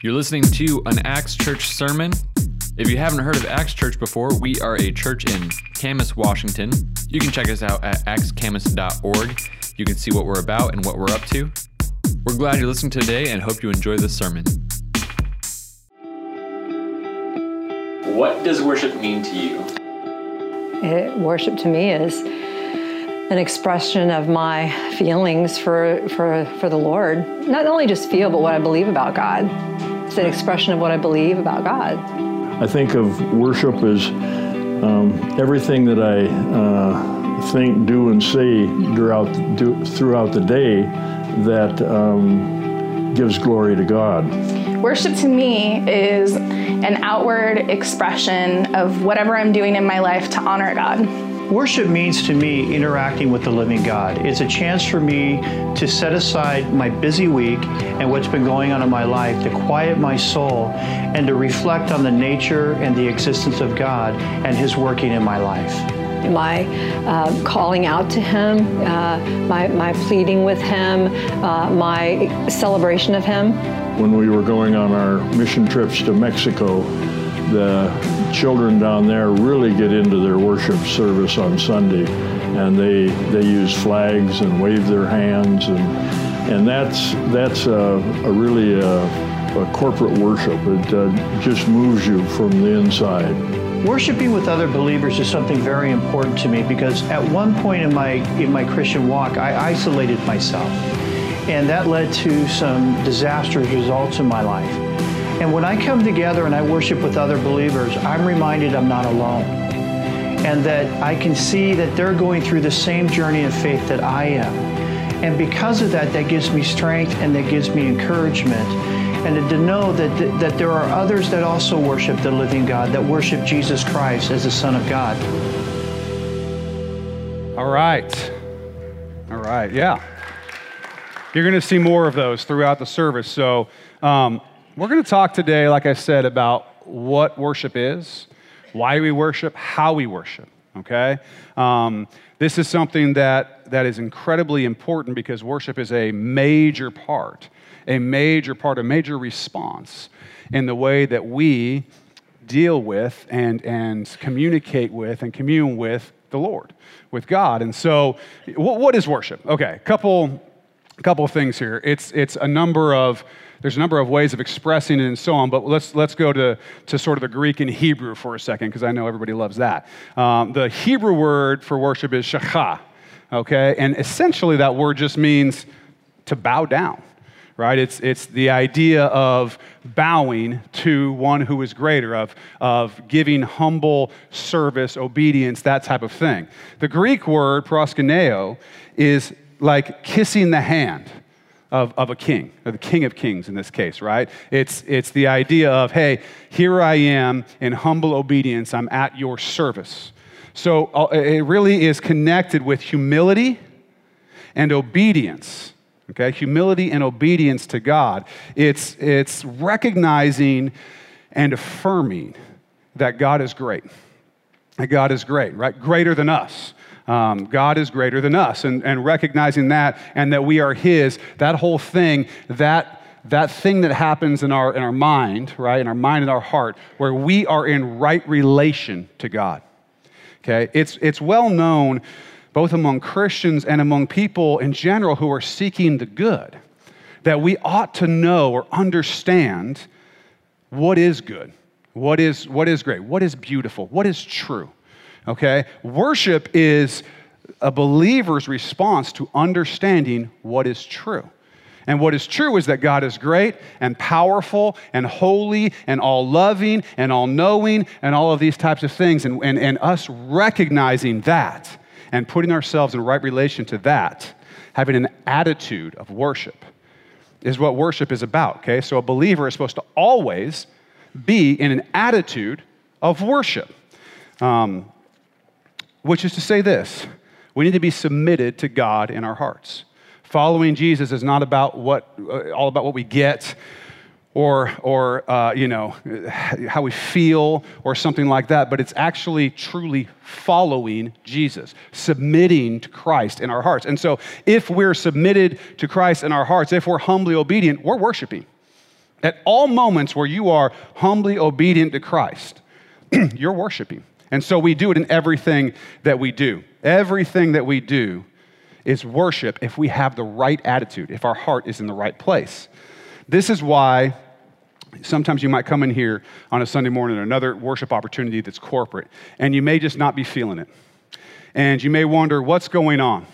You're listening to an Acts Church sermon. If you haven't heard of Acts Church before, we are a church in Camas, Washington. You can check us out at actscamas.org. You can see what we're about and what we're up to. We're glad you're listening today and hope you enjoy this sermon. What does worship mean to you? It, worship to me is an expression of my feelings for, for, for the Lord. Not only just feel, but what I believe about God. It's an expression of what I believe about God. I think of worship as um, everything that I uh, think, do, and say throughout, do, throughout the day that um, gives glory to God. Worship to me is an outward expression of whatever I'm doing in my life to honor God. Worship means to me interacting with the living God. It's a chance for me to set aside my busy week and what's been going on in my life, to quiet my soul, and to reflect on the nature and the existence of God and His working in my life. My uh, calling out to Him, uh, my, my pleading with Him, uh, my celebration of Him. When we were going on our mission trips to Mexico, the children down there really get into their worship service on Sunday, and they they use flags and wave their hands, and and that's that's a, a really a, a, corporate worship. It uh, just moves you from the inside. Worshiping with other believers is something very important to me because at one point in my in my Christian walk, I isolated myself, and that led to some disastrous results in my life. And when I come together and I worship with other believers, I'm reminded I'm not alone. And that I can see that they're going through the same journey of faith that I am. And because of that, that gives me strength and that gives me encouragement. And to know that, that there are others that also worship the living God, that worship Jesus Christ as the Son of God. All right. All right. Yeah. You're going to see more of those throughout the service. So, um, we're going to talk today, like I said, about what worship is, why we worship, how we worship, okay? Um, this is something that, that is incredibly important because worship is a major part, a major part, a major response in the way that we deal with and, and communicate with and commune with the Lord, with God. And so, what, what is worship? Okay, couple, couple things here. It's, it's a number of there's a number of ways of expressing it and so on, but let's, let's go to, to sort of the Greek and Hebrew for a second, because I know everybody loves that. Um, the Hebrew word for worship is shachah, okay? And essentially that word just means to bow down, right? It's, it's the idea of bowing to one who is greater, of, of giving humble service, obedience, that type of thing. The Greek word, proskuneo, is like kissing the hand of, of a king, or the king of kings in this case, right? It's, it's the idea of, hey, here I am in humble obedience, I'm at your service. So uh, it really is connected with humility and obedience. Okay, humility and obedience to God. It's, it's recognizing and affirming that God is great. That God is great, right? Greater than us. Um, God is greater than us, and, and recognizing that and that we are His, that whole thing, that, that thing that happens in our, in our mind, right, in our mind and our heart, where we are in right relation to God. Okay? It's, it's well known both among Christians and among people in general who are seeking the good that we ought to know or understand what is good, what is, what is great, what is beautiful, what is true okay? Worship is a believer's response to understanding what is true. And what is true is that God is great and powerful and holy and all loving and all knowing and all of these types of things. And, and, and us recognizing that and putting ourselves in right relation to that, having an attitude of worship, is what worship is about, okay? So a believer is supposed to always be in an attitude of worship. Um, which is to say this we need to be submitted to God in our hearts. Following Jesus is not about what, uh, all about what we get or, or uh, you know, how we feel or something like that, but it's actually truly following Jesus, submitting to Christ in our hearts. And so if we're submitted to Christ in our hearts, if we're humbly obedient, we're worshiping. At all moments where you are humbly obedient to Christ, you're worshiping. And so we do it in everything that we do. Everything that we do is worship if we have the right attitude, if our heart is in the right place. This is why sometimes you might come in here on a Sunday morning, another worship opportunity that's corporate, and you may just not be feeling it. And you may wonder, what's going on?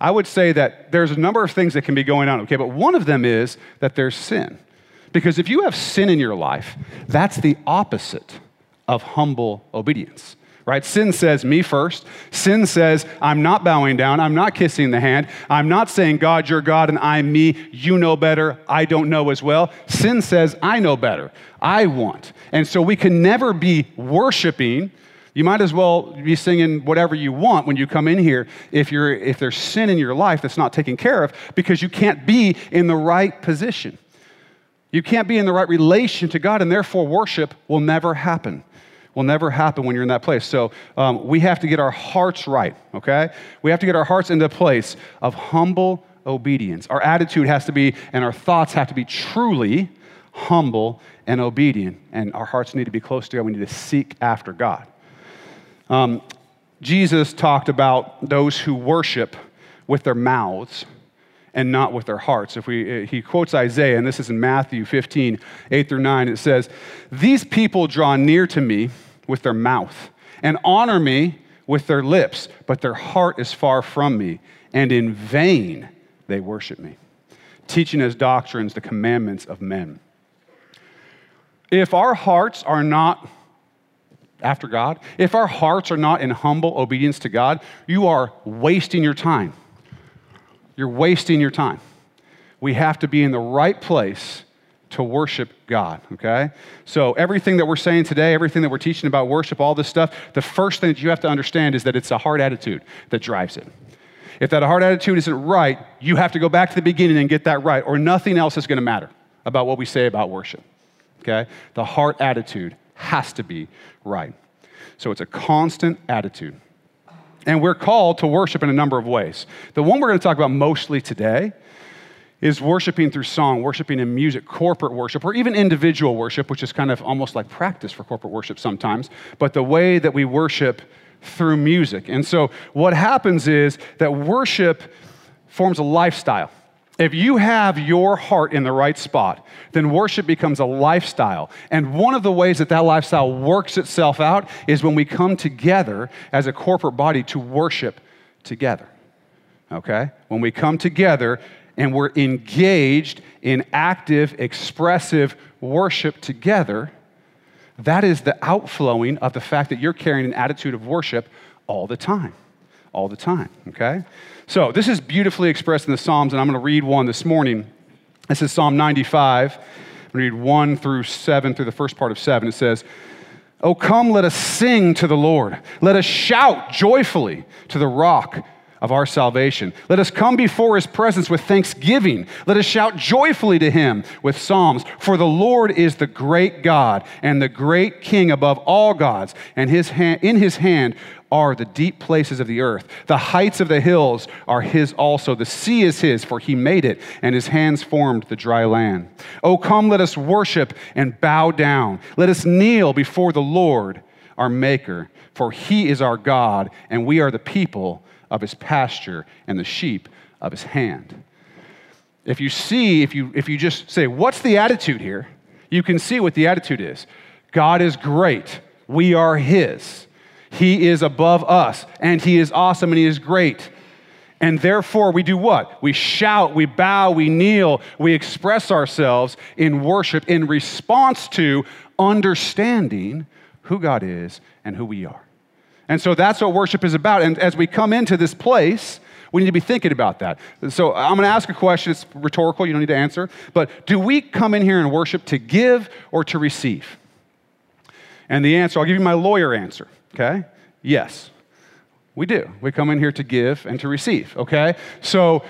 I would say that there's a number of things that can be going on, okay, but one of them is that there's sin. Because if you have sin in your life, that's the opposite of humble obedience right? Sin says, me first. Sin says, I'm not bowing down. I'm not kissing the hand. I'm not saying, God, you're God and I'm me. You know better. I don't know as well. Sin says, I know better. I want. And so we can never be worshiping. You might as well be singing whatever you want when you come in here if, you're, if there's sin in your life that's not taken care of because you can't be in the right position. You can't be in the right relation to God, and therefore worship will never happen. Will never happen when you're in that place. So um, we have to get our hearts right, okay? We have to get our hearts into a place of humble obedience. Our attitude has to be, and our thoughts have to be truly humble and obedient. And our hearts need to be close to God. We need to seek after God. Um, Jesus talked about those who worship with their mouths and not with their hearts. If we, uh, he quotes Isaiah, and this is in Matthew 15, 8 through 9, it says, These people draw near to me with their mouth and honor me with their lips, but their heart is far from me, and in vain they worship me, teaching as doctrines the commandments of men. If our hearts are not after God, if our hearts are not in humble obedience to God, you are wasting your time you're wasting your time. We have to be in the right place to worship God, okay? So, everything that we're saying today, everything that we're teaching about worship, all this stuff, the first thing that you have to understand is that it's a heart attitude that drives it. If that heart attitude isn't right, you have to go back to the beginning and get that right, or nothing else is to matter about what we say about worship, okay? The heart attitude has to be right. So, it's a constant attitude. And we're called to worship in a number of ways. The one we're going to talk about mostly today is worshiping through song, worshiping in music, corporate worship, or even individual worship, which is kind of almost like practice for corporate worship sometimes, but the way that we worship through music. And so what happens is that worship forms a lifestyle. If you have your heart in the right spot, then worship becomes a lifestyle. And one of the ways that that lifestyle works itself out is when we come together as a corporate body to worship together. Okay? When we come together and we're engaged in active, expressive worship together, that is the outflowing of the fact that you're carrying an attitude of worship all the time. All the time, okay? So, this is beautifully expressed in the Psalms, and I'm going to read one this morning. This is Psalm 95. I'm going to read 1 through 7, through the first part of 7. It says, Oh, come, let us sing to the Lord. Let us shout joyfully to the rock of our salvation. Let us come before his presence with thanksgiving. Let us shout joyfully to him with psalms. For the Lord is the great God and the great King above all gods, and his hand, in his hand are the deep places of the earth. The heights of the hills are his also. The sea is his, for he made it, and his hands formed the dry land. Oh, come, let us worship and bow down. Let us kneel before the Lord, our Maker, for he is our God, and we are the people of his pasture and the sheep of his hand. If you see, if you, if you just say, What's the attitude here? you can see what the attitude is. God is great. We are his. He is above us, and He is awesome, and He is great. And therefore, we do what? We shout, we bow, we kneel, we express ourselves in worship in response to understanding who God is and who we are. And so that's what worship is about. And as we come into this place, we need to be thinking about that. So I'm going to ask a question. It's rhetorical. You don't need to answer. But do we come in here and worship to give or to receive? And the answer, I'll give you my lawyer answer. Okay? Yes, we do. We come in here to give and to receive, okay? So,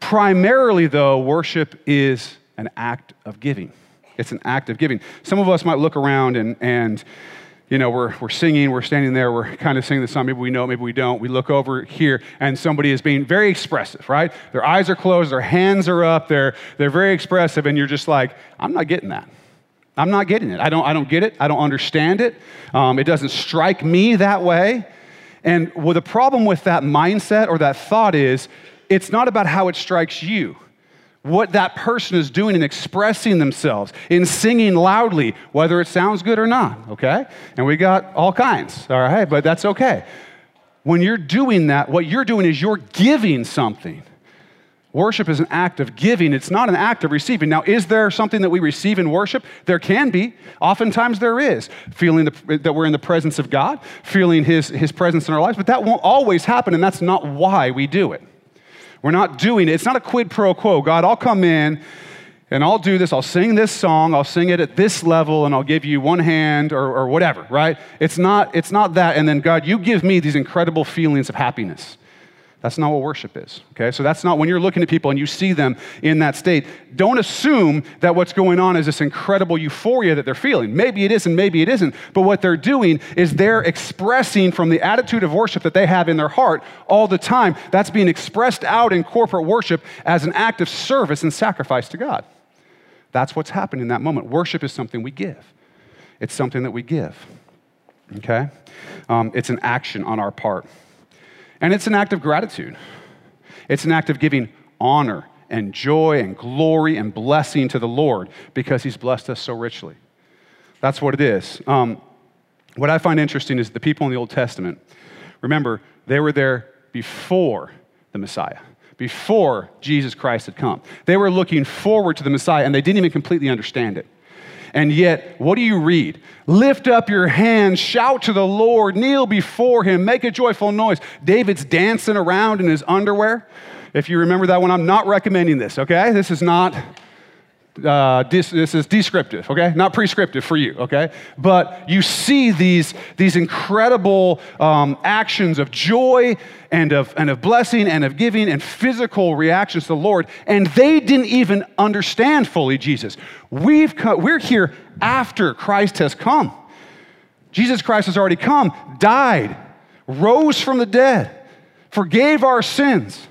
primarily, though, worship is an act of giving. It's an act of giving. Some of us might look around and, and you know, we're, we're singing, we're standing there, we're kind of singing the song. Maybe we know, maybe we don't. We look over here, and somebody is being very expressive, right? Their eyes are closed, their hands are up, they're, they're very expressive, and you're just like, I'm not getting that. I'm not getting it. I don't, I don't get it. I don't understand it. Um, it doesn't strike me that way. And well, the problem with that mindset or that thought is it's not about how it strikes you what that person is doing in expressing themselves, in singing loudly, whether it sounds good or not, okay? And we got all kinds, all right? But that's okay. When you're doing that, what you're doing is you're giving something. Worship is an act of giving, it's not an act of receiving. Now, is there something that we receive in worship? There can be. Oftentimes there is. Feeling the, that we're in the presence of God, feeling his, his presence in our lives, but that won't always happen, and that's not why we do it. We're not doing it. It's not a quid pro quo. God, I'll come in and I'll do this. I'll sing this song. I'll sing it at this level and I'll give you one hand or, or whatever, right? It's not, it's not that. And then, God, you give me these incredible feelings of happiness. That's not what worship is, okay? So that's not when you're looking at people and you see them in that state. Don't assume that what's going on is this incredible euphoria that they're feeling. Maybe it is and maybe it isn't. But what they're doing is they're expressing from the attitude of worship that they have in their heart all the time. That's being expressed out in corporate worship as an act of service and sacrifice to God. That's what's happening in that moment. Worship is something we give, it's something that we give, okay? Um, it's an action on our part. And it's an act of gratitude. It's an act of giving honor and joy and glory and blessing to the Lord because He's blessed us so richly. That's what it is. Um, what I find interesting is the people in the Old Testament, remember, they were there before the Messiah, before Jesus Christ had come. They were looking forward to the Messiah and they didn't even completely understand it. And yet, what do you read? Lift up your hands, shout to the Lord, kneel before him, make a joyful noise. David's dancing around in his underwear. If you remember that one, I'm not recommending this, okay? This is not uh, this, this, is descriptive, okay? Not prescriptive for you, okay? But you see these, these incredible um, actions of joy and of, and of blessing and of giving and physical reactions to the Lord, and they didn't even understand fully Jesus. We've come, we're here after Christ has come. Jesus Christ has already come, died, rose from the dead, forgave our sins.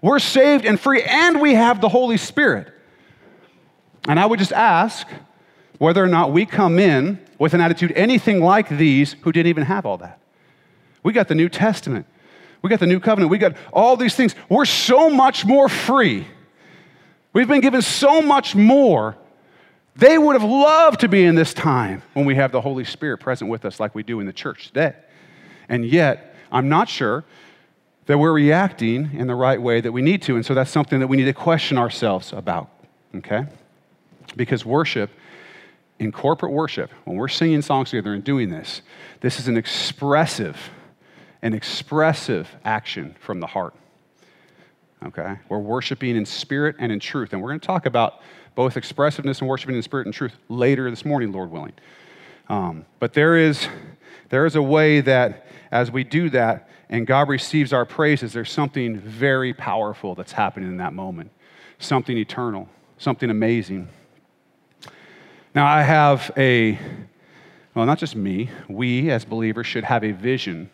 We're saved and free, and we have the Holy Spirit. And I would just ask whether or not we come in with an attitude anything like these who didn't even have all that. We got the New Testament, we got the New Covenant, we got all these things. We're so much more free. We've been given so much more. They would have loved to be in this time when we have the Holy Spirit present with us, like we do in the church today. And yet, I'm not sure that we're reacting in the right way that we need to. And so that's something that we need to question ourselves about. Okay? Because worship, in corporate worship, when we're singing songs together and doing this, this is an expressive, an expressive action from the heart. Okay? We're worshiping in spirit and in truth. And we're going to talk about both expressiveness and worshiping in spirit and truth later this morning, Lord willing. Um, but there is, there is a way that as we do that and God receives our praises, there's something very powerful that's happening in that moment, something eternal, something amazing. Now, I have a, well, not just me, we as believers should have a vision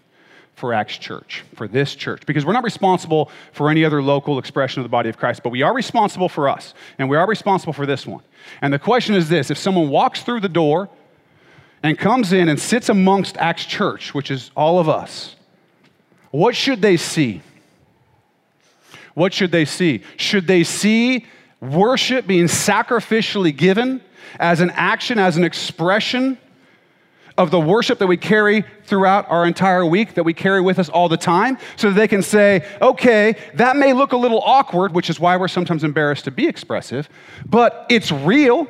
for Acts Church, for this church, because we're not responsible for any other local expression of the body of Christ, but we are responsible for us, and we are responsible for this one. And the question is this if someone walks through the door and comes in and sits amongst Acts Church, which is all of us, what should they see? What should they see? Should they see worship being sacrificially given as an action, as an expression of the worship that we carry throughout our entire week, that we carry with us all the time, so that they can say, okay, that may look a little awkward, which is why we're sometimes embarrassed to be expressive, but it's real.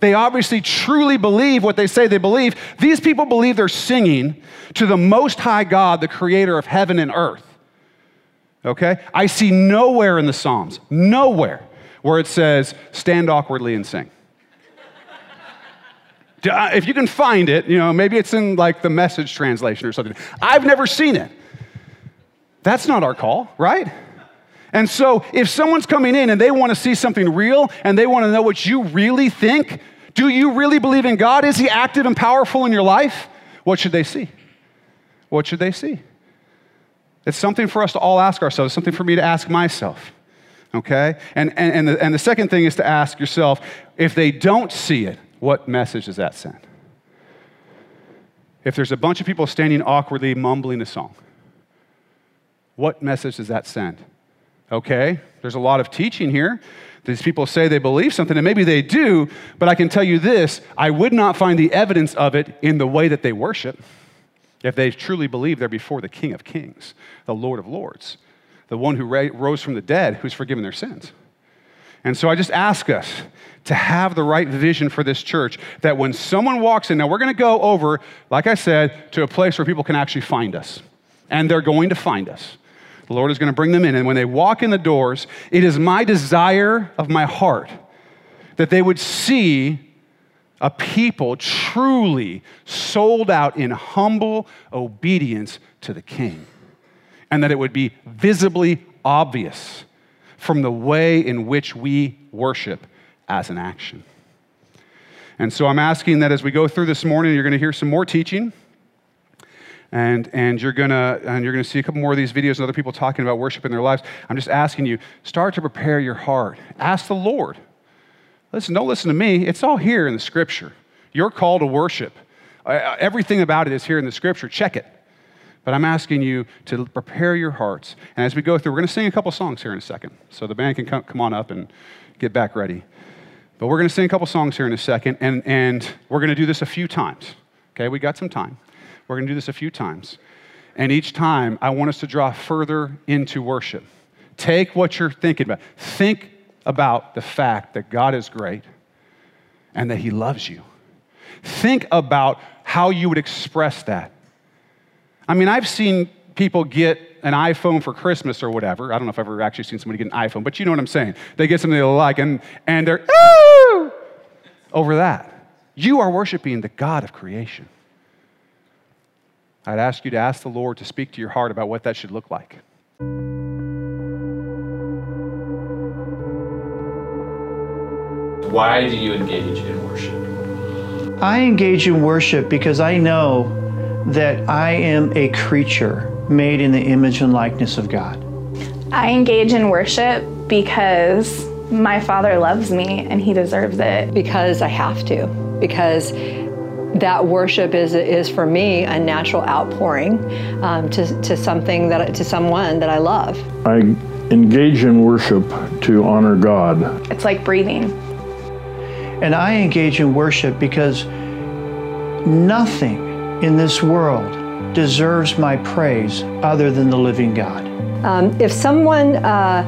They obviously truly believe what they say they believe. These people believe they're singing to the Most High God, the creator of heaven and earth. Okay? I see nowhere in the Psalms, nowhere, where it says, stand awkwardly and sing. Uh, if you can find it, you know, maybe it's in like the message translation or something. I've never seen it. That's not our call, right? And so if someone's coming in and they want to see something real and they want to know what you really think, do you really believe in God? Is He active and powerful in your life? What should they see? What should they see? It's something for us to all ask ourselves, something for me to ask myself. Okay? And, and, and, the, and the second thing is to ask yourself if they don't see it, what message does that send? If there's a bunch of people standing awkwardly mumbling a song, what message does that send? Okay, there's a lot of teaching here. These people say they believe something, and maybe they do, but I can tell you this I would not find the evidence of it in the way that they worship if they truly believe they're before the King of Kings, the Lord of Lords, the one who rose from the dead, who's forgiven their sins. And so I just ask us to have the right vision for this church that when someone walks in, now we're going to go over, like I said, to a place where people can actually find us. And they're going to find us. The Lord is going to bring them in. And when they walk in the doors, it is my desire of my heart that they would see a people truly sold out in humble obedience to the King. And that it would be visibly obvious from the way in which we worship as an action. And so I'm asking that as we go through this morning, you're going to hear some more teaching. And, and you're gonna and you're gonna see a couple more of these videos and other people talking about worship in their lives. I'm just asking you, start to prepare your heart. Ask the Lord. Listen, don't listen to me. It's all here in the scripture. Your call to worship. Uh, everything about it is here in the scripture. Check it. But I'm asking you to prepare your hearts. And as we go through, we're going to sing a couple songs here in a second. So the band can come, come on up and get back ready. But we're going to sing a couple songs here in a second, and, and we're going to do this a few times. Okay, we got some time. We're going to do this a few times. And each time, I want us to draw further into worship. Take what you're thinking about. Think about the fact that God is great and that He loves you. Think about how you would express that. I mean, I've seen people get an iPhone for Christmas or whatever. I don't know if I've ever actually seen somebody get an iPhone, but you know what I'm saying. They get something they like and, and they're Ooh! over that. You are worshiping the God of creation. I'd ask you to ask the Lord to speak to your heart about what that should look like. Why do you engage in worship? I engage in worship because I know that I am a creature made in the image and likeness of God. I engage in worship because my Father loves me and He deserves it. Because I have to. Because that worship is, is for me a natural outpouring um, to, to something that to someone that I love. I engage in worship to honor God. It's like breathing. And I engage in worship because nothing in this world deserves my praise other than the living God. Um, if someone uh,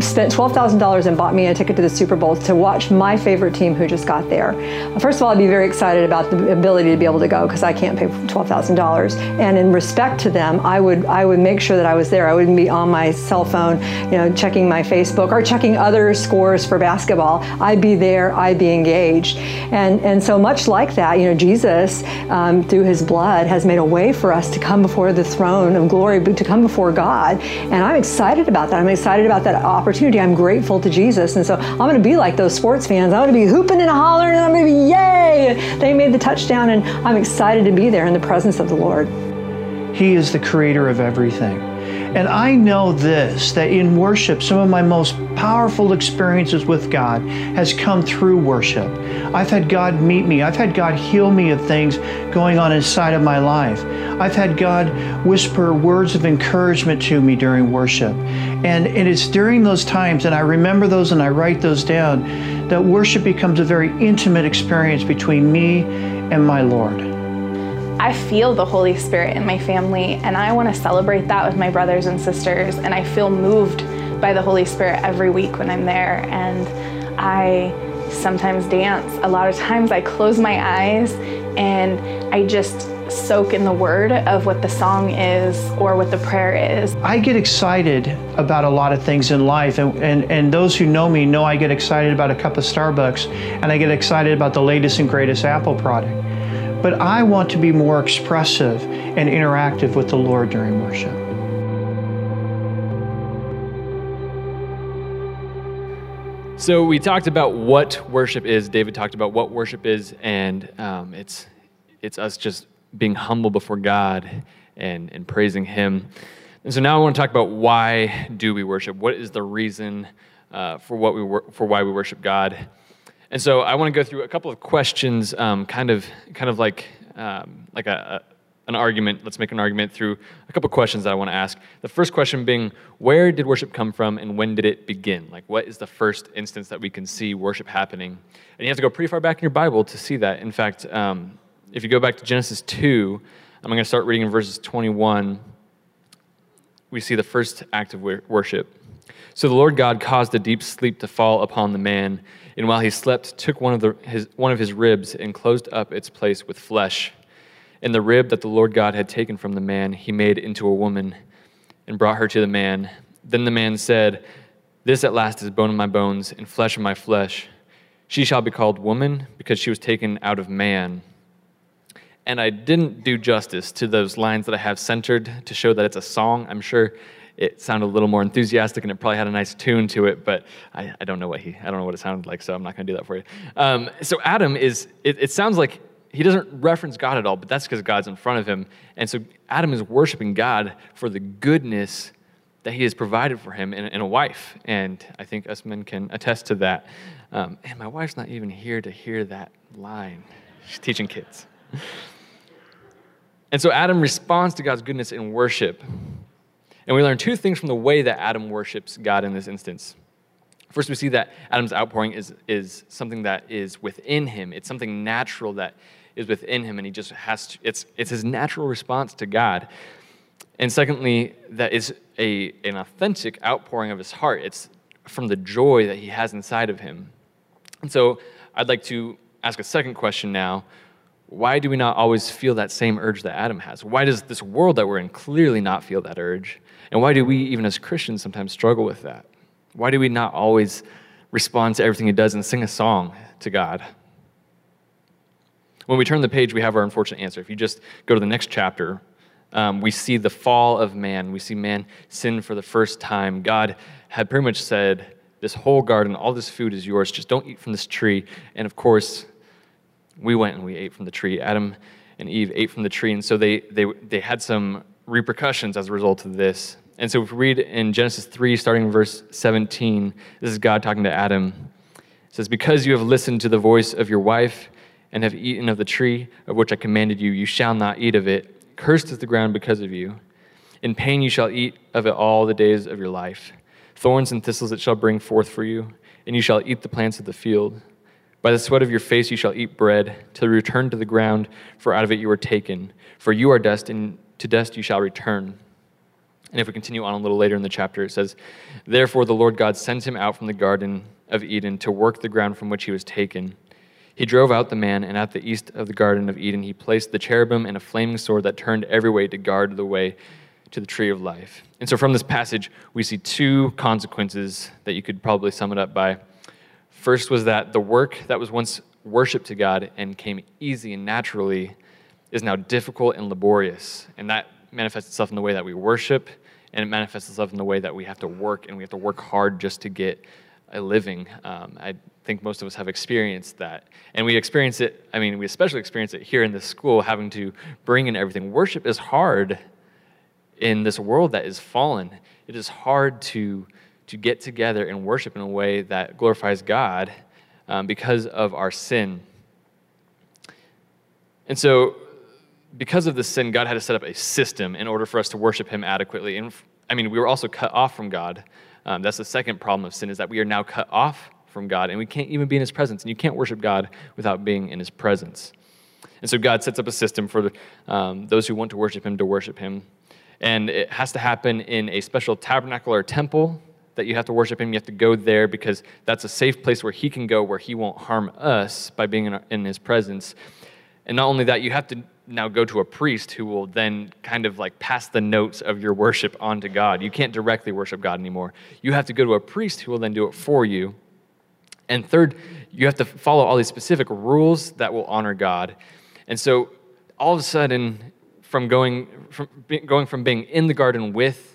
spent $12,000 and bought me a ticket to the Super Bowl to watch my favorite team who just got there, first of all, I'd be very excited about the ability to be able to go because I can't pay $12,000. And in respect to them, I would I would make sure that I was there. I wouldn't be on my cell phone, you know, checking my Facebook or checking other scores for basketball. I'd be there. I'd be engaged. And and so much like that, you know, Jesus um, through His blood has made a way for us to come before the throne of glory, to come before God and I'm excited about that. I'm excited about that opportunity. I'm grateful to Jesus. And so I'm going to be like those sports fans. I'm going to be hooping and hollering and I'm going to be, yay! They made the touchdown and I'm excited to be there in the presence of the Lord. He is the creator of everything. And I know this that in worship, some of my most powerful experiences with God has come through worship. I've had God meet me, I've had God heal me of things going on inside of my life. I've had God whisper words of encouragement to me during worship. And, and it's during those times, and I remember those and I write those down, that worship becomes a very intimate experience between me and my Lord. I feel the Holy Spirit in my family, and I want to celebrate that with my brothers and sisters. And I feel moved by the Holy Spirit every week when I'm there. And I sometimes dance. A lot of times I close my eyes and I just soak in the word of what the song is or what the prayer is. I get excited about a lot of things in life, and, and, and those who know me know I get excited about a cup of Starbucks, and I get excited about the latest and greatest Apple product but I want to be more expressive and interactive with the Lord during worship. So we talked about what worship is. David talked about what worship is, and um, it's it's us just being humble before God and, and praising Him. And so now I want to talk about why do we worship? What is the reason uh, for what we wor- for why we worship God? And so I want to go through a couple of questions, um, kind of kind of like um, like a, a an argument. Let's make an argument through a couple of questions that I want to ask. The first question being, where did worship come from and when did it begin? Like, what is the first instance that we can see worship happening? And you have to go pretty far back in your Bible to see that. In fact, um, if you go back to Genesis 2, I'm going to start reading in verses 21. We see the first act of worship. So the Lord God caused a deep sleep to fall upon the man, and while he slept, took one of, the, his, one of his ribs and closed up its place with flesh. And the rib that the Lord God had taken from the man, he made into a woman and brought her to the man. Then the man said, This at last is bone of my bones and flesh of my flesh. She shall be called woman because she was taken out of man. And I didn't do justice to those lines that I have centered to show that it's a song. I'm sure it sounded a little more enthusiastic and it probably had a nice tune to it, but I, I don't know what he I don't know what it sounded like, so I'm not going to do that for you. Um, so Adam is it, it sounds like he doesn't reference God at all, but that's because God's in front of him. And so Adam is worshiping God for the goodness that he has provided for him in, in a wife. And I think us men can attest to that. Um, and my wife's not even here to hear that line. She's teaching kids. And so Adam responds to God's goodness in worship. And we learn two things from the way that Adam worships God in this instance. First, we see that Adam's outpouring is, is something that is within him. It's something natural that is within him, and he just has to, it's, it's his natural response to God. And secondly, that is a, an authentic outpouring of his heart. It's from the joy that he has inside of him. And so I'd like to ask a second question now. Why do we not always feel that same urge that Adam has? Why does this world that we're in clearly not feel that urge? And why do we, even as Christians, sometimes struggle with that? Why do we not always respond to everything he does and sing a song to God? When we turn the page, we have our unfortunate answer. If you just go to the next chapter, um, we see the fall of man. We see man sin for the first time. God had pretty much said, This whole garden, all this food is yours. Just don't eat from this tree. And of course, we went and we ate from the tree. Adam and Eve ate from the tree. And so they, they, they had some repercussions as a result of this. And so if we read in Genesis 3, starting in verse 17, this is God talking to Adam. It says, Because you have listened to the voice of your wife and have eaten of the tree of which I commanded you, you shall not eat of it. Cursed is the ground because of you. In pain you shall eat of it all the days of your life. Thorns and thistles it shall bring forth for you, and you shall eat the plants of the field. By the sweat of your face you shall eat bread, till you return to the ground, for out of it you were taken. For you are dust, and to dust you shall return. And if we continue on a little later in the chapter, it says, Therefore the Lord God sent him out from the garden of Eden to work the ground from which he was taken. He drove out the man, and at the east of the Garden of Eden, he placed the cherubim and a flaming sword that turned every way to guard the way to the tree of life. And so, from this passage, we see two consequences that you could probably sum it up by. First was that the work that was once worship to God and came easy and naturally is now difficult and laborious. And that manifests itself in the way that we worship, and it manifests itself in the way that we have to work, and we have to work hard just to get a living. Um, I think most of us have experienced that. And we experience it, I mean, we especially experience it here in this school, having to bring in everything. Worship is hard in this world that is fallen. It is hard to, to get together and worship in a way that glorifies God um, because of our sin. And so, because of the sin, God had to set up a system in order for us to worship Him adequately. And I mean, we were also cut off from God. Um, that's the second problem of sin, is that we are now cut off from God, and we can't even be in His presence. And you can't worship God without being in His presence. And so God sets up a system for um, those who want to worship Him to worship Him. And it has to happen in a special tabernacle or temple that you have to worship Him. You have to go there because that's a safe place where He can go, where He won't harm us by being in, in His presence. And not only that, you have to now go to a priest who will then kind of like pass the notes of your worship on to God. You can't directly worship God anymore. You have to go to a priest who will then do it for you. And third, you have to follow all these specific rules that will honor God. And so all of a sudden, from going from, going from being in the garden with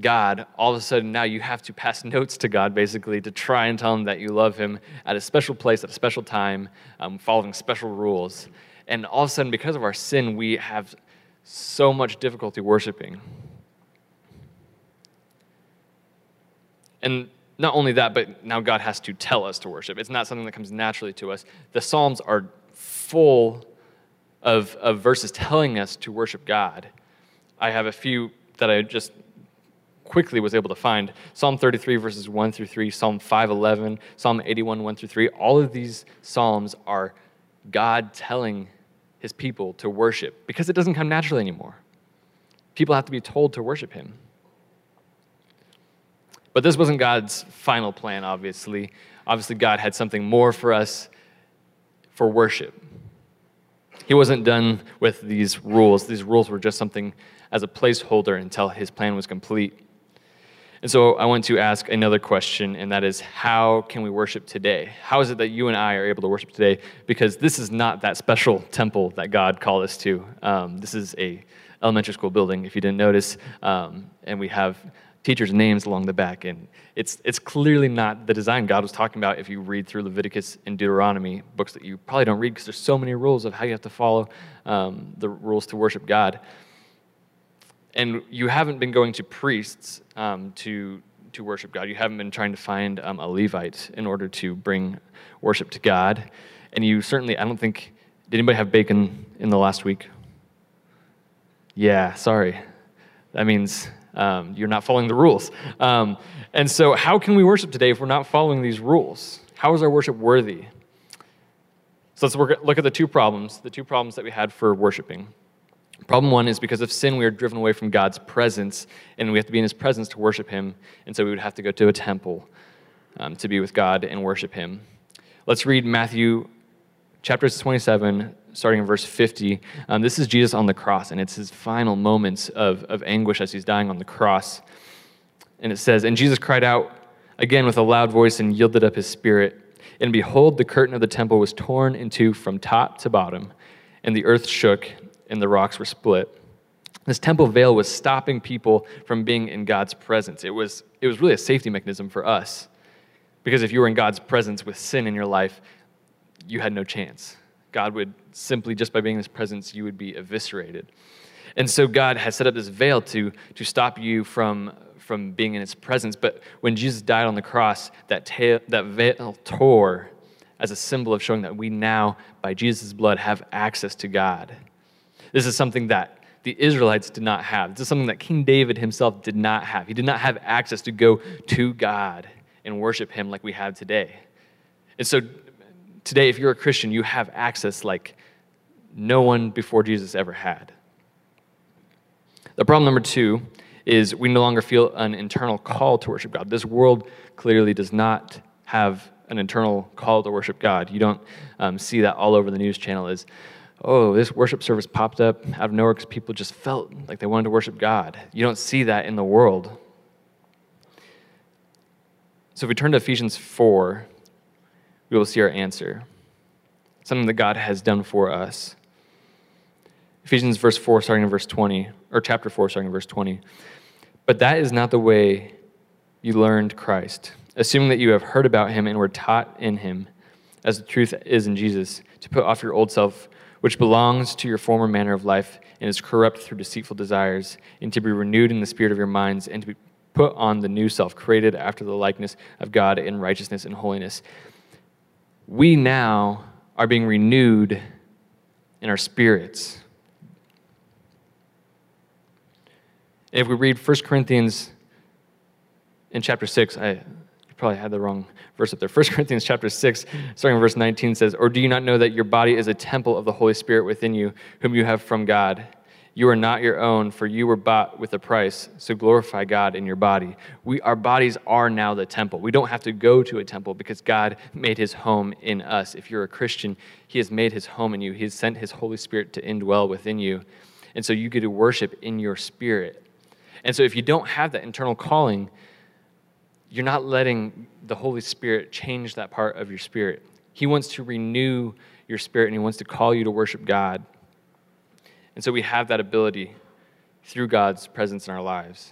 God, all of a sudden now you have to pass notes to God basically to try and tell him that you love him at a special place, at a special time, um, following special rules. And all of a sudden, because of our sin, we have so much difficulty worshiping. And not only that, but now God has to tell us to worship. It's not something that comes naturally to us. The Psalms are full of, of verses telling us to worship God. I have a few that I just quickly was able to find Psalm 33, verses 1 through 3, Psalm 511, Psalm 81, 1 through 3. All of these Psalms are God telling his people to worship because it doesn't come naturally anymore. People have to be told to worship him. But this wasn't God's final plan, obviously. Obviously, God had something more for us for worship. He wasn't done with these rules. These rules were just something as a placeholder until his plan was complete. And so I want to ask another question, and that is how can we worship today? How is it that you and I are able to worship today? Because this is not that special temple that God called us to. Um, this is a elementary school building, if you didn't notice, um, and we have teachers' names along the back, and it's it's clearly not the design God was talking about. If you read through Leviticus and Deuteronomy, books that you probably don't read because there's so many rules of how you have to follow um, the rules to worship God and you haven't been going to priests um, to to worship God. You haven't been trying to find um, a Levite in order to bring worship to God. And you certainly, I don't think, did anybody have bacon in the last week? Yeah, sorry. That means um, you're not following the rules. Um, and so, how can we worship today if we're not following these rules? How is our worship worthy? So, let's look at the two problems, the two problems that we had for worshiping. Problem one is because of sin, we are driven away from God's presence, and we have to be in His presence to worship Him. And so we would have to go to a temple um, to be with God and worship Him. Let's read Matthew chapter 27, starting in verse 50. Um, this is Jesus on the cross, and it's his final moments of, of anguish as he's dying on the cross. And it says, And Jesus cried out again with a loud voice and yielded up his spirit. And behold, the curtain of the temple was torn in two from top to bottom, and the earth shook and the rocks were split. This temple veil was stopping people from being in God's presence. It was, it was really a safety mechanism for us. Because if you were in God's presence with sin in your life, you had no chance. God would simply, just by being in his presence, you would be eviscerated. And so God has set up this veil to, to stop you from, from being in his presence. But when Jesus died on the cross, that, that veil tore as a symbol of showing that we now, by Jesus' blood, have access to God. This is something that the Israelites did not have. This is something that King David himself did not have. He did not have access to go to God and worship him like we have today. And so today, if you're a Christian, you have access like no one before Jesus ever had. The problem number two is we no longer feel an internal call to worship God. This world clearly does not have an internal call to worship God. You don't um, see that all over the news channel. Is oh, this worship service popped up out of nowhere because people just felt like they wanted to worship God. You don't see that in the world. So if we turn to Ephesians 4, we will see our answer. Something that God has done for us. Ephesians verse 4, starting in verse 20, or chapter 4, starting in verse 20. But that is not the way you learned Christ, assuming that you have heard about him and were taught in him, as the truth is in Jesus, to put off your old self which belongs to your former manner of life and is corrupt through deceitful desires, and to be renewed in the spirit of your minds, and to be put on the new self, created after the likeness of God in righteousness and holiness. We now are being renewed in our spirits. If we read 1 Corinthians in chapter 6, I probably had the wrong verse up there. 1 Corinthians chapter 6, starting in verse 19 says, Or do you not know that your body is a temple of the Holy Spirit within you, whom you have from God? You are not your own, for you were bought with a price. So glorify God in your body. We, our bodies are now the temple. We don't have to go to a temple because God made his home in us. If you're a Christian, he has made his home in you. He has sent his Holy Spirit to indwell within you. And so you get to worship in your spirit. And so if you don't have that internal calling, you're not letting the Holy Spirit change that part of your spirit. He wants to renew your spirit and He wants to call you to worship God. And so we have that ability through God's presence in our lives.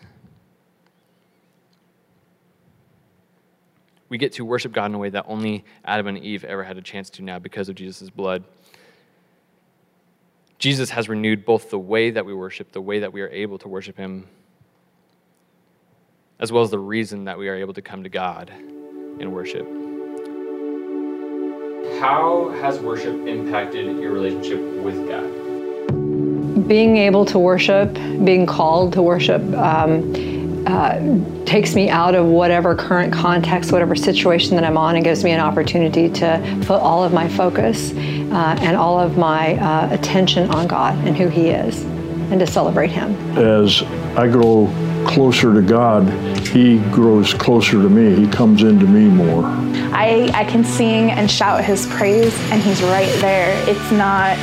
We get to worship God in a way that only Adam and Eve ever had a chance to now because of Jesus' blood. Jesus has renewed both the way that we worship, the way that we are able to worship Him, as well as the reason that we are able to come to God in worship. How has worship impacted your relationship with God? Being able to worship, being called to worship, um, uh, takes me out of whatever current context, whatever situation that I'm on, and gives me an opportunity to put all of my focus uh, and all of my uh, attention on God and who He is, and to celebrate Him. As I grow closer to God, He grows closer to me. He comes into me more. I, I can sing and shout his praise and he's right there. It's not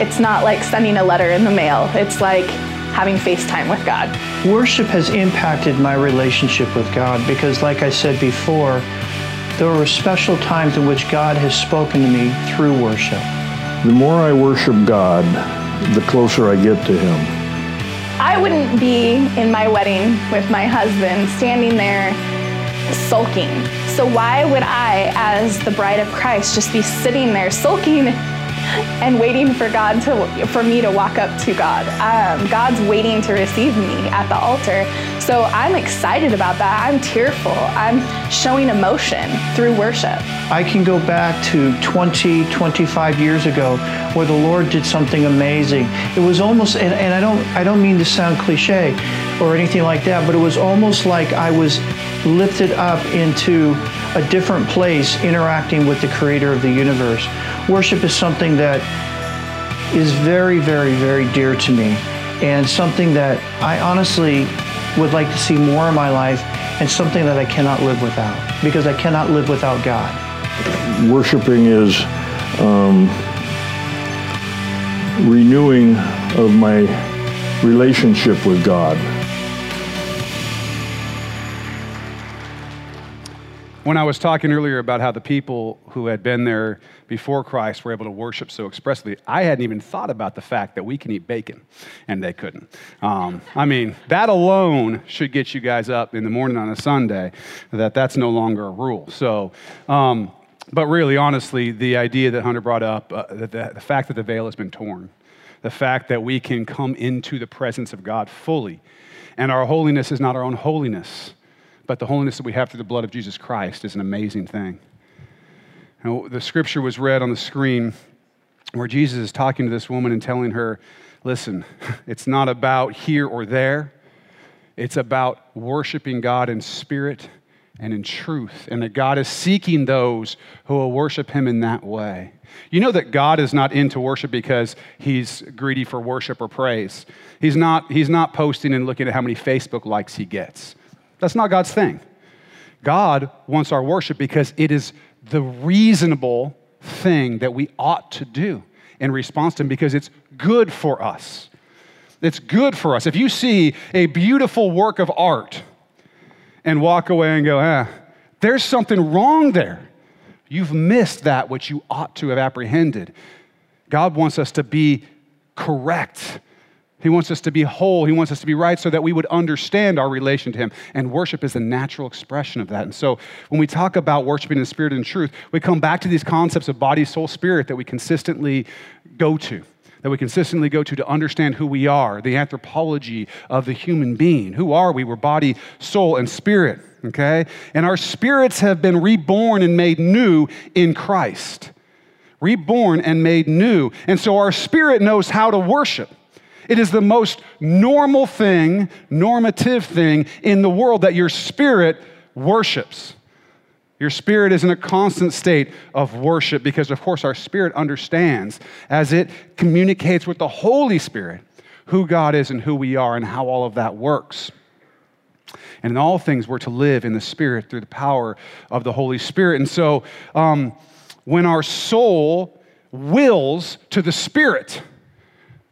it's not like sending a letter in the mail. It's like having FaceTime with God. Worship has impacted my relationship with God because like I said before, there are special times in which God has spoken to me through worship. The more I worship God, the closer I get to Him. I wouldn't be in my wedding with my husband standing there sulking. So why would I, as the bride of Christ, just be sitting there sulking and waiting for God to, for me to walk up to God? Um, God's waiting to receive me at the altar. So I'm excited about that. I'm tearful. I'm showing emotion through worship. I can go back to 20, 25 years ago where the Lord did something amazing. It was almost, and, and I don't, I don't mean to sound cliche or anything like that, but it was almost like I was lifted up into a different place interacting with the creator of the universe. Worship is something that is very, very, very dear to me and something that I honestly would like to see more in my life and something that I cannot live without because I cannot live without God. Worshiping is um, renewing of my relationship with God. When I was talking earlier about how the people who had been there before Christ were able to worship so expressly, I hadn't even thought about the fact that we can eat bacon and they couldn't. Um, I mean, that alone should get you guys up in the morning on a Sunday, that that's no longer a rule. So, um, but really, honestly, the idea that Hunter brought up, uh, the, the fact that the veil has been torn, the fact that we can come into the presence of God fully, and our holiness is not our own holiness but the holiness that we have through the blood of Jesus Christ is an amazing thing. Now, the scripture was read on the screen where Jesus is talking to this woman and telling her, listen, it's not about here or there. It's about worshiping God in spirit and in truth, and that God is seeking those who will worship Him in that way. You know that God is not into worship because He's greedy for worship or praise. He's not, he's not posting and looking at how many Facebook likes He gets. That's not God's thing. God wants our worship because it is the reasonable thing that we ought to do in response to Him because it's good for us. It's good for us. If you see a beautiful work of art and walk away and go, ah, there's something wrong there, you've missed that which you ought to have apprehended. God wants us to be correct he wants us to be whole. He wants us to be right so that we would understand our relation to Him. And worship is a natural expression of that. And so when we talk about worshiping in spirit and truth, we come back to these concepts of body, soul, spirit that we consistently go to, that we consistently go to to understand who we are, the anthropology of the human being. Who are we? We're body, soul, and spirit, okay? And our spirits have been reborn and made new in Christ. Reborn and made new. And so our spirit knows how to worship. It is the most normal thing, normative thing in the world that your spirit worships. Your spirit is in a constant state of worship because, of course, our spirit understands as it communicates with the Holy Spirit who God is and who we are and how all of that works. And in all things, we're to live in the Spirit through the power of the Holy Spirit. And so, um, when our soul wills to the Spirit,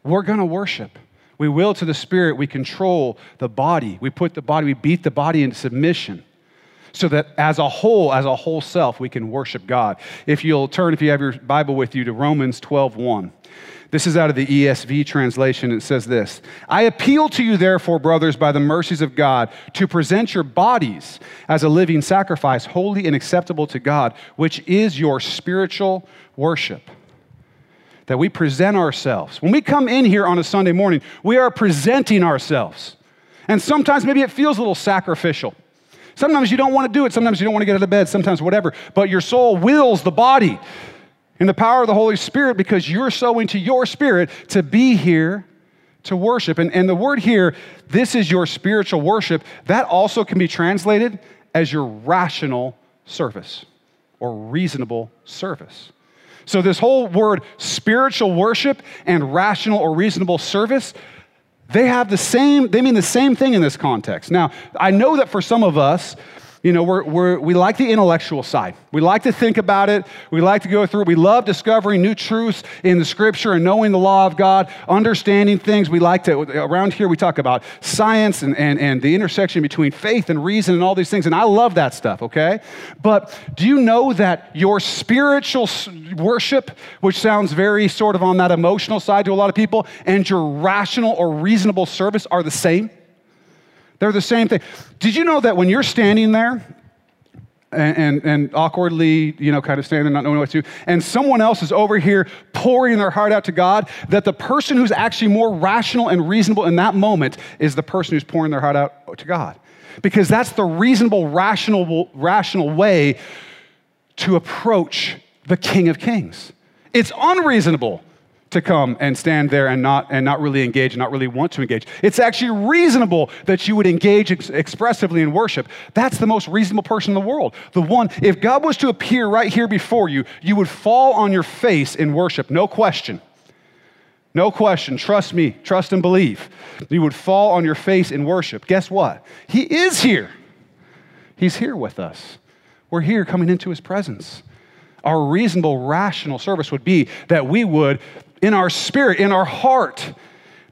we're going to worship. We will to the Spirit. We control the body. We put the body, we beat the body into submission so that as a whole, as a whole self, we can worship God. If you'll turn, if you have your Bible with you, to Romans 12 1. This is out of the ESV translation. It says this I appeal to you, therefore, brothers, by the mercies of God, to present your bodies as a living sacrifice, holy and acceptable to God, which is your spiritual worship. That we present ourselves. When we come in here on a Sunday morning, we are presenting ourselves. And sometimes maybe it feels a little sacrificial. Sometimes you don't want to do it. Sometimes you don't want to get out of bed. Sometimes whatever. But your soul wills the body in the power of the Holy Spirit because you're so into your spirit to be here to worship. And, and the word here, this is your spiritual worship, that also can be translated as your rational service or reasonable service. So, this whole word spiritual worship and rational or reasonable service, they have the same, they mean the same thing in this context. Now, I know that for some of us, you know, we're, we're, we like the intellectual side. We like to think about it. We like to go through it. We love discovering new truths in the scripture and knowing the law of God, understanding things. We like to, around here, we talk about science and, and, and the intersection between faith and reason and all these things. And I love that stuff, okay? But do you know that your spiritual worship, which sounds very sort of on that emotional side to a lot of people, and your rational or reasonable service are the same? They're the same thing. Did you know that when you're standing there and, and, and, awkwardly, you know, kind of standing, there not knowing what to do, and someone else is over here pouring their heart out to God, that the person who's actually more rational and reasonable in that moment is the person who's pouring their heart out to God. Because that's the reasonable, rational, rational way to approach the King of Kings. It's unreasonable to come and stand there and not, and not really engage and not really want to engage. It's actually reasonable that you would engage ex- expressively in worship. That's the most reasonable person in the world. The one, if God was to appear right here before you, you would fall on your face in worship, no question. No question. Trust me, trust and believe. You would fall on your face in worship. Guess what? He is here. He's here with us. We're here coming into his presence. Our reasonable, rational service would be that we would in our spirit, in our heart,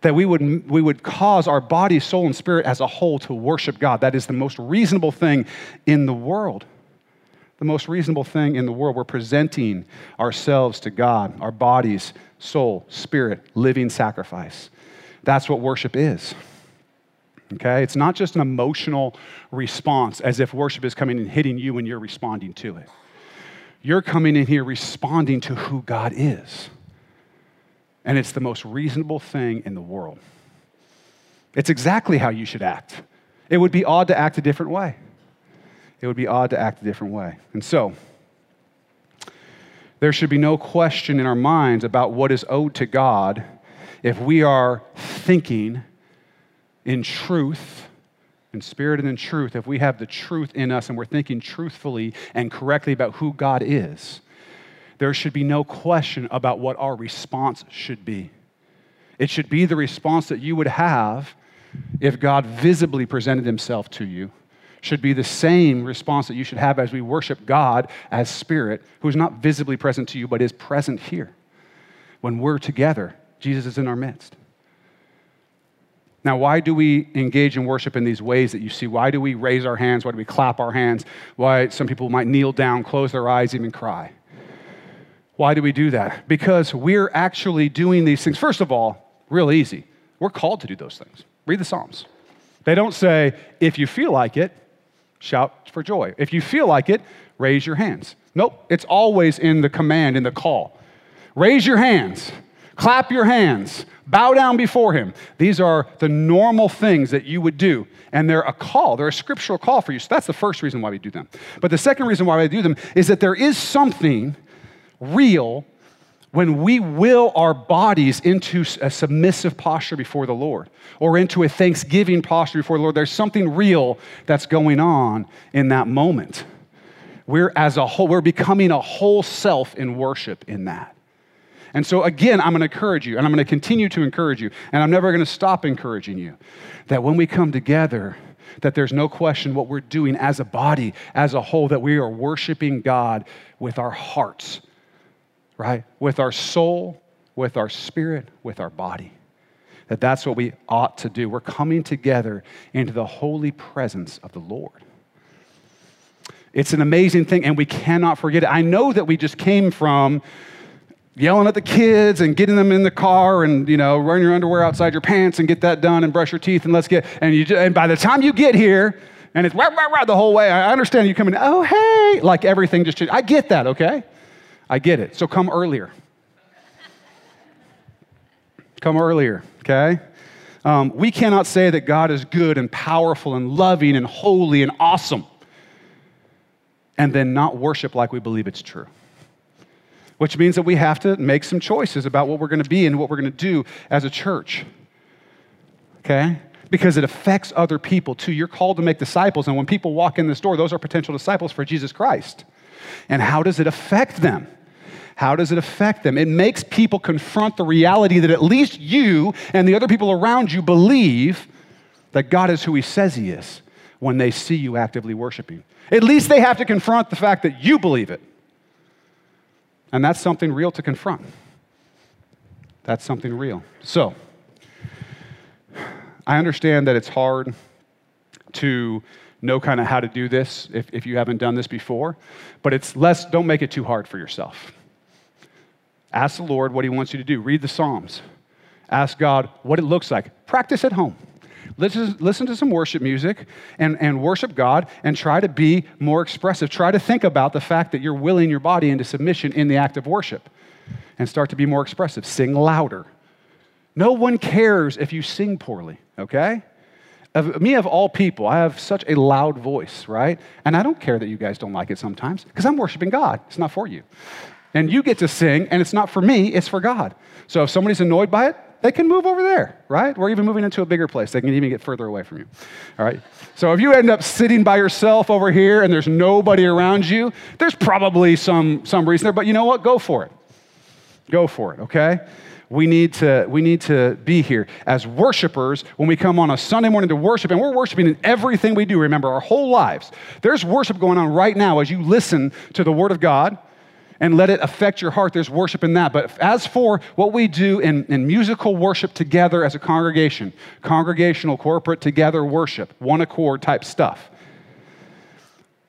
that we would, we would cause our body, soul, and spirit as a whole to worship God. That is the most reasonable thing in the world. The most reasonable thing in the world. We're presenting ourselves to God, our bodies, soul, spirit, living sacrifice. That's what worship is. Okay? It's not just an emotional response as if worship is coming and hitting you and you're responding to it. You're coming in here responding to who God is and it's the most reasonable thing in the world. It's exactly how you should act. It would be odd to act a different way. It would be odd to act a different way. And so, there should be no question in our minds about what is owed to God if we are thinking in truth, in spirit and in truth, if we have the truth in us and we're thinking truthfully and correctly about who God is there should be no question about what our response should be. It should be the response that you would have if God visibly presented himself to you. Should be the same response that you should have as we worship God as Spirit, who is not visibly present to you, but is present here. When we're together, Jesus is in our midst. Now, why do we engage in worship in these ways that you see? Why do we raise our hands? Why do we clap our hands? Why some people might kneel down, close their eyes, even cry? Why do we do that? Because we're actually doing these things. First of all, real easy. We're called to do those things. Read the Psalms. They don't say, if you feel like it, shout for joy. If you feel like it, raise your hands. Nope, it's always in the command, in the call. Raise your hands, clap your hands, bow down before him. These are the normal things that you would do. And they're a call, they're a scriptural call for you. So that's the first reason why we do them. But the second reason why we do them is that there is something real when we will our bodies into a submissive posture before the Lord or into a thanksgiving posture before the Lord. There's something real that's going on in that moment. We're as a whole, we're becoming a whole self in worship in that. And so, again, I'm going to encourage you, and I'm going to continue to encourage you, and I'm never going to stop encouraging you that when we come together, that there's no question what we're doing as a body, as a whole, that we are worshiping God with our hearts right? With our soul, with our spirit, with our body. That that's what we ought to do. We're coming together into the holy presence of the Lord. It's an amazing thing, and we cannot forget it. I know that we just came from yelling at the kids and getting them in the car and you know run your underwear outside your pants and get that done and brush your teeth and let's get and you just, and by the time you get here and it's right right rah, the whole way i understand you coming oh hey like everything just changed i get that okay I get it. So come earlier. come earlier, okay? Um, we cannot say that God is good and powerful and loving and holy and awesome and then not worship like we believe it's true. Which means that we have to make some choices about what we're going to be and what we're going to do as a church. Okay? Because it affects other people too. You're called to make disciples, and when people walk in this door, those are potential disciples for Jesus Christ. And how does it affect them? How does it affect them? It makes people confront the reality that at least you and the other people around you believe that God is who He says He is when they see you actively worshiping. At least they have to confront the fact that you believe it. And that's something real to confront. That's something real. So, I understand that it's hard to know kind of how to do this if, if you haven't done this before, but it's less, don't make it too hard for yourself. Ask the Lord what He wants you to do. Read the Psalms. Ask God what it looks like. Practice at home. Listen, listen to some worship music and, and worship God and try to be more expressive. Try to think about the fact that you're willing your body into submission in the act of worship and start to be more expressive. Sing louder. No one cares if you sing poorly, okay? Of me, of all people, I have such a loud voice, right? And I don't care that you guys don't like it sometimes because I'm worshiping God. It's not for you. And you get to sing, and it's not for me, it's for God. So if somebody's annoyed by it, they can move over there, right? We're even moving into a bigger place. They can even get further away from you. All right? So if you end up sitting by yourself over here and there's nobody around you, there's probably some, some reason there, but you know what? Go for it. Go for it, okay? We need, to, we need to be here as worshipers when we come on a Sunday morning to worship, and we're worshiping in everything we do, remember, our whole lives. There's worship going on right now as you listen to the Word of God and let it affect your heart. There's worship in that. But as for what we do in, in musical worship together as a congregation, congregational, corporate, together worship, one accord type stuff,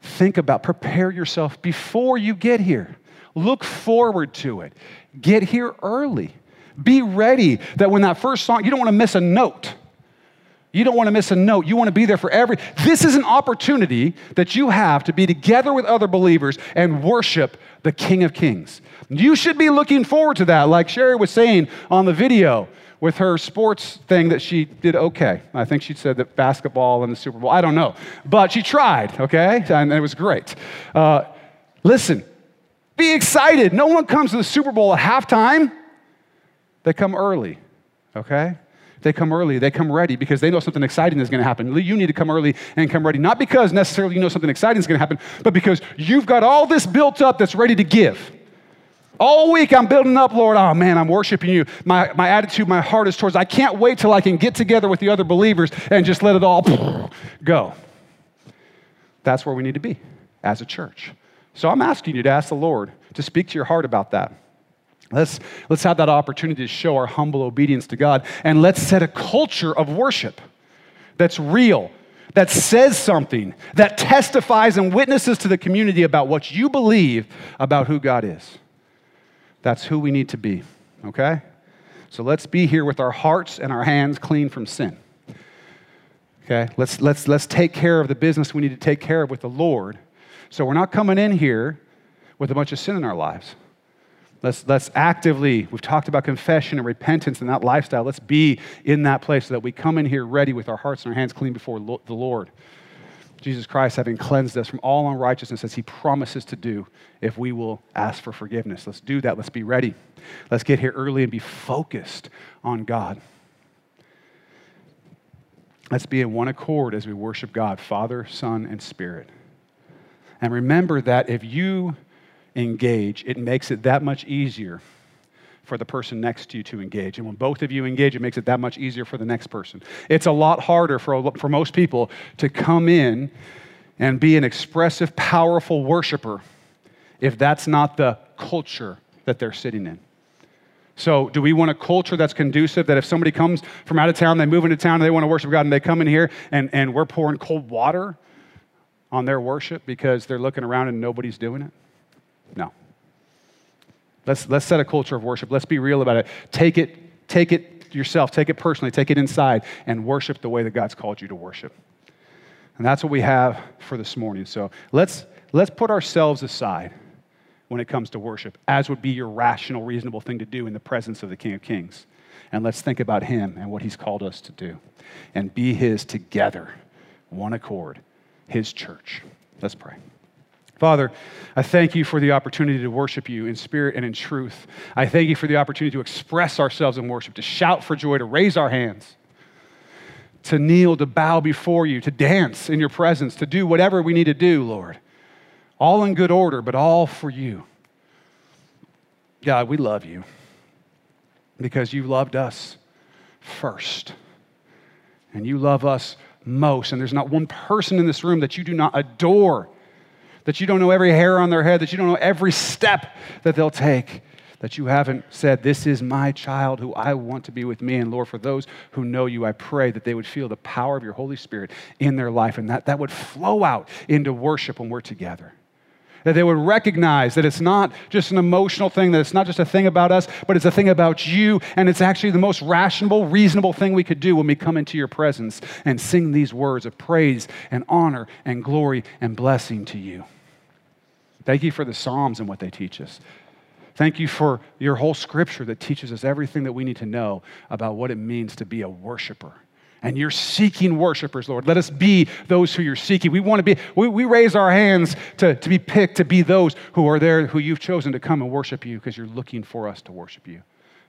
think about, prepare yourself before you get here. Look forward to it. Get here early. Be ready that when that first song, you don't want to miss a note. You don't want to miss a note. You want to be there for every. This is an opportunity that you have to be together with other believers and worship the King of Kings. You should be looking forward to that, like Sherry was saying on the video with her sports thing that she did okay. I think she said that basketball and the Super Bowl. I don't know. But she tried, okay? And it was great. Uh, listen, be excited. No one comes to the Super Bowl at halftime, they come early, okay? They come early, they come ready because they know something exciting is going to happen. You need to come early and come ready, not because necessarily you know something exciting is going to happen, but because you've got all this built up that's ready to give. All week I'm building up, Lord. Oh man, I'm worshiping you. My, my attitude, my heart is towards, I can't wait till I can get together with the other believers and just let it all go. That's where we need to be as a church. So I'm asking you to ask the Lord to speak to your heart about that. Let's, let's have that opportunity to show our humble obedience to God, and let's set a culture of worship that's real, that says something, that testifies and witnesses to the community about what you believe about who God is. That's who we need to be, okay? So let's be here with our hearts and our hands clean from sin. Okay? Let's, let's, let's take care of the business we need to take care of with the Lord. So we're not coming in here with a bunch of sin in our lives. Let's, let's actively, we've talked about confession and repentance and that lifestyle. Let's be in that place so that we come in here ready with our hearts and our hands clean before the Lord. Jesus Christ having cleansed us from all unrighteousness as he promises to do if we will ask for forgiveness. Let's do that. Let's be ready. Let's get here early and be focused on God. Let's be in one accord as we worship God, Father, Son, and Spirit. And remember that if you engage, it makes it that much easier for the person next to you to engage. And when both of you engage, it makes it that much easier for the next person. It's a lot harder for, for most people to come in and be an expressive, powerful worshiper if that's not the culture that they're sitting in. So, do we want a culture that's conducive that if somebody comes from out of town, they move into town, and they want to worship God, and they come in here and, and we're pouring cold water on their worship because they're looking around and nobody's doing it? No. Let's, let's set a culture of worship. Let's be real about it. Take it, take it yourself, take it personally, take it inside, and worship the way that God's called you to worship. And that's what we have for this morning. So let's, let's put ourselves aside when it comes to worship, as would be your rational, reasonable thing to do in the presence of the King of Kings. and let's think about Him and what He's called us to do and be His together, one accord, His church. Let's pray. Father, I thank you for the opportunity to worship you in spirit and in truth. I thank you for the opportunity to express ourselves in worship, to shout for joy, to raise our hands, to kneel, to bow before you, to dance in your presence, to do whatever we need to do, Lord. All in good order, but all for you. God, we love you because you loved us first. And you love us most. And there's not one person in this room that you do not adore, that you don't know every hair on their head, that you don't know every step that they'll take, that you haven't said, This is my child who I want to be with me. And Lord, for those who know you, I pray that they would feel the power of your Holy Spirit in their life and that that would flow out into worship when we're together that they would recognize that it's not just an emotional thing, that it's not just a thing about us, but it's a thing about you, and it's actually the most rational, reasonable thing we could do when we come into your presence and sing these words of praise and honor and glory and blessing to you. Thank you for the Psalms and what they teach us. Thank you for your whole scripture that teaches us everything that we need to know about what it means to be a worshiper and you're seeking worshipers, Lord. Let us be those who you're seeking. We want to be, we, we raise our hands to, to be picked, to be those who are there, who you've chosen to come and worship you because you're looking for us to worship you.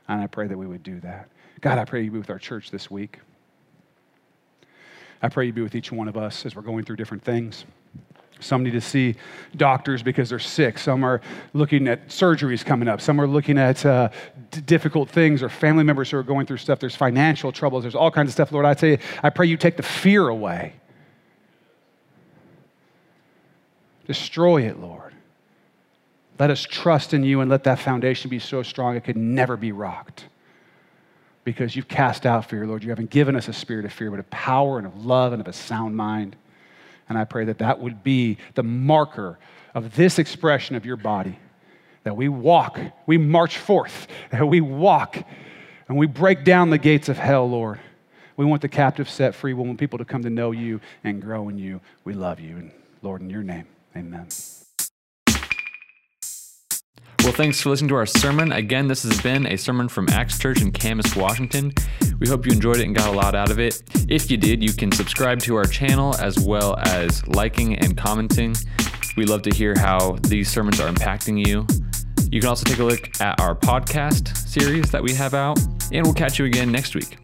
And I pray that we would do that. God, I pray you be with our church this week. I pray you be with each one of us as we're going through different things. Some need to see doctors because they're sick. Some are looking at surgeries coming up. Some are looking at uh, d- difficult things or family members who are going through stuff. There's financial troubles. There's all kinds of stuff. Lord, I tell you, I pray you take the fear away. Destroy it, Lord. Let us trust in you and let that foundation be so strong it could never be rocked. Because you've cast out fear, Lord. You haven't given us a spirit of fear, but of power and of love and of a sound mind. And I pray that that would be the marker of this expression of your body. That we walk, we march forth, that we walk and we break down the gates of hell, Lord. We want the captive set free. We want people to come to know you and grow in you. We love you. And Lord, in your name, amen. Well, thanks for listening to our sermon. Again, this has been a sermon from Acts Church in Camas, Washington. We hope you enjoyed it and got a lot out of it. If you did, you can subscribe to our channel as well as liking and commenting. We love to hear how these sermons are impacting you. You can also take a look at our podcast series that we have out, and we'll catch you again next week.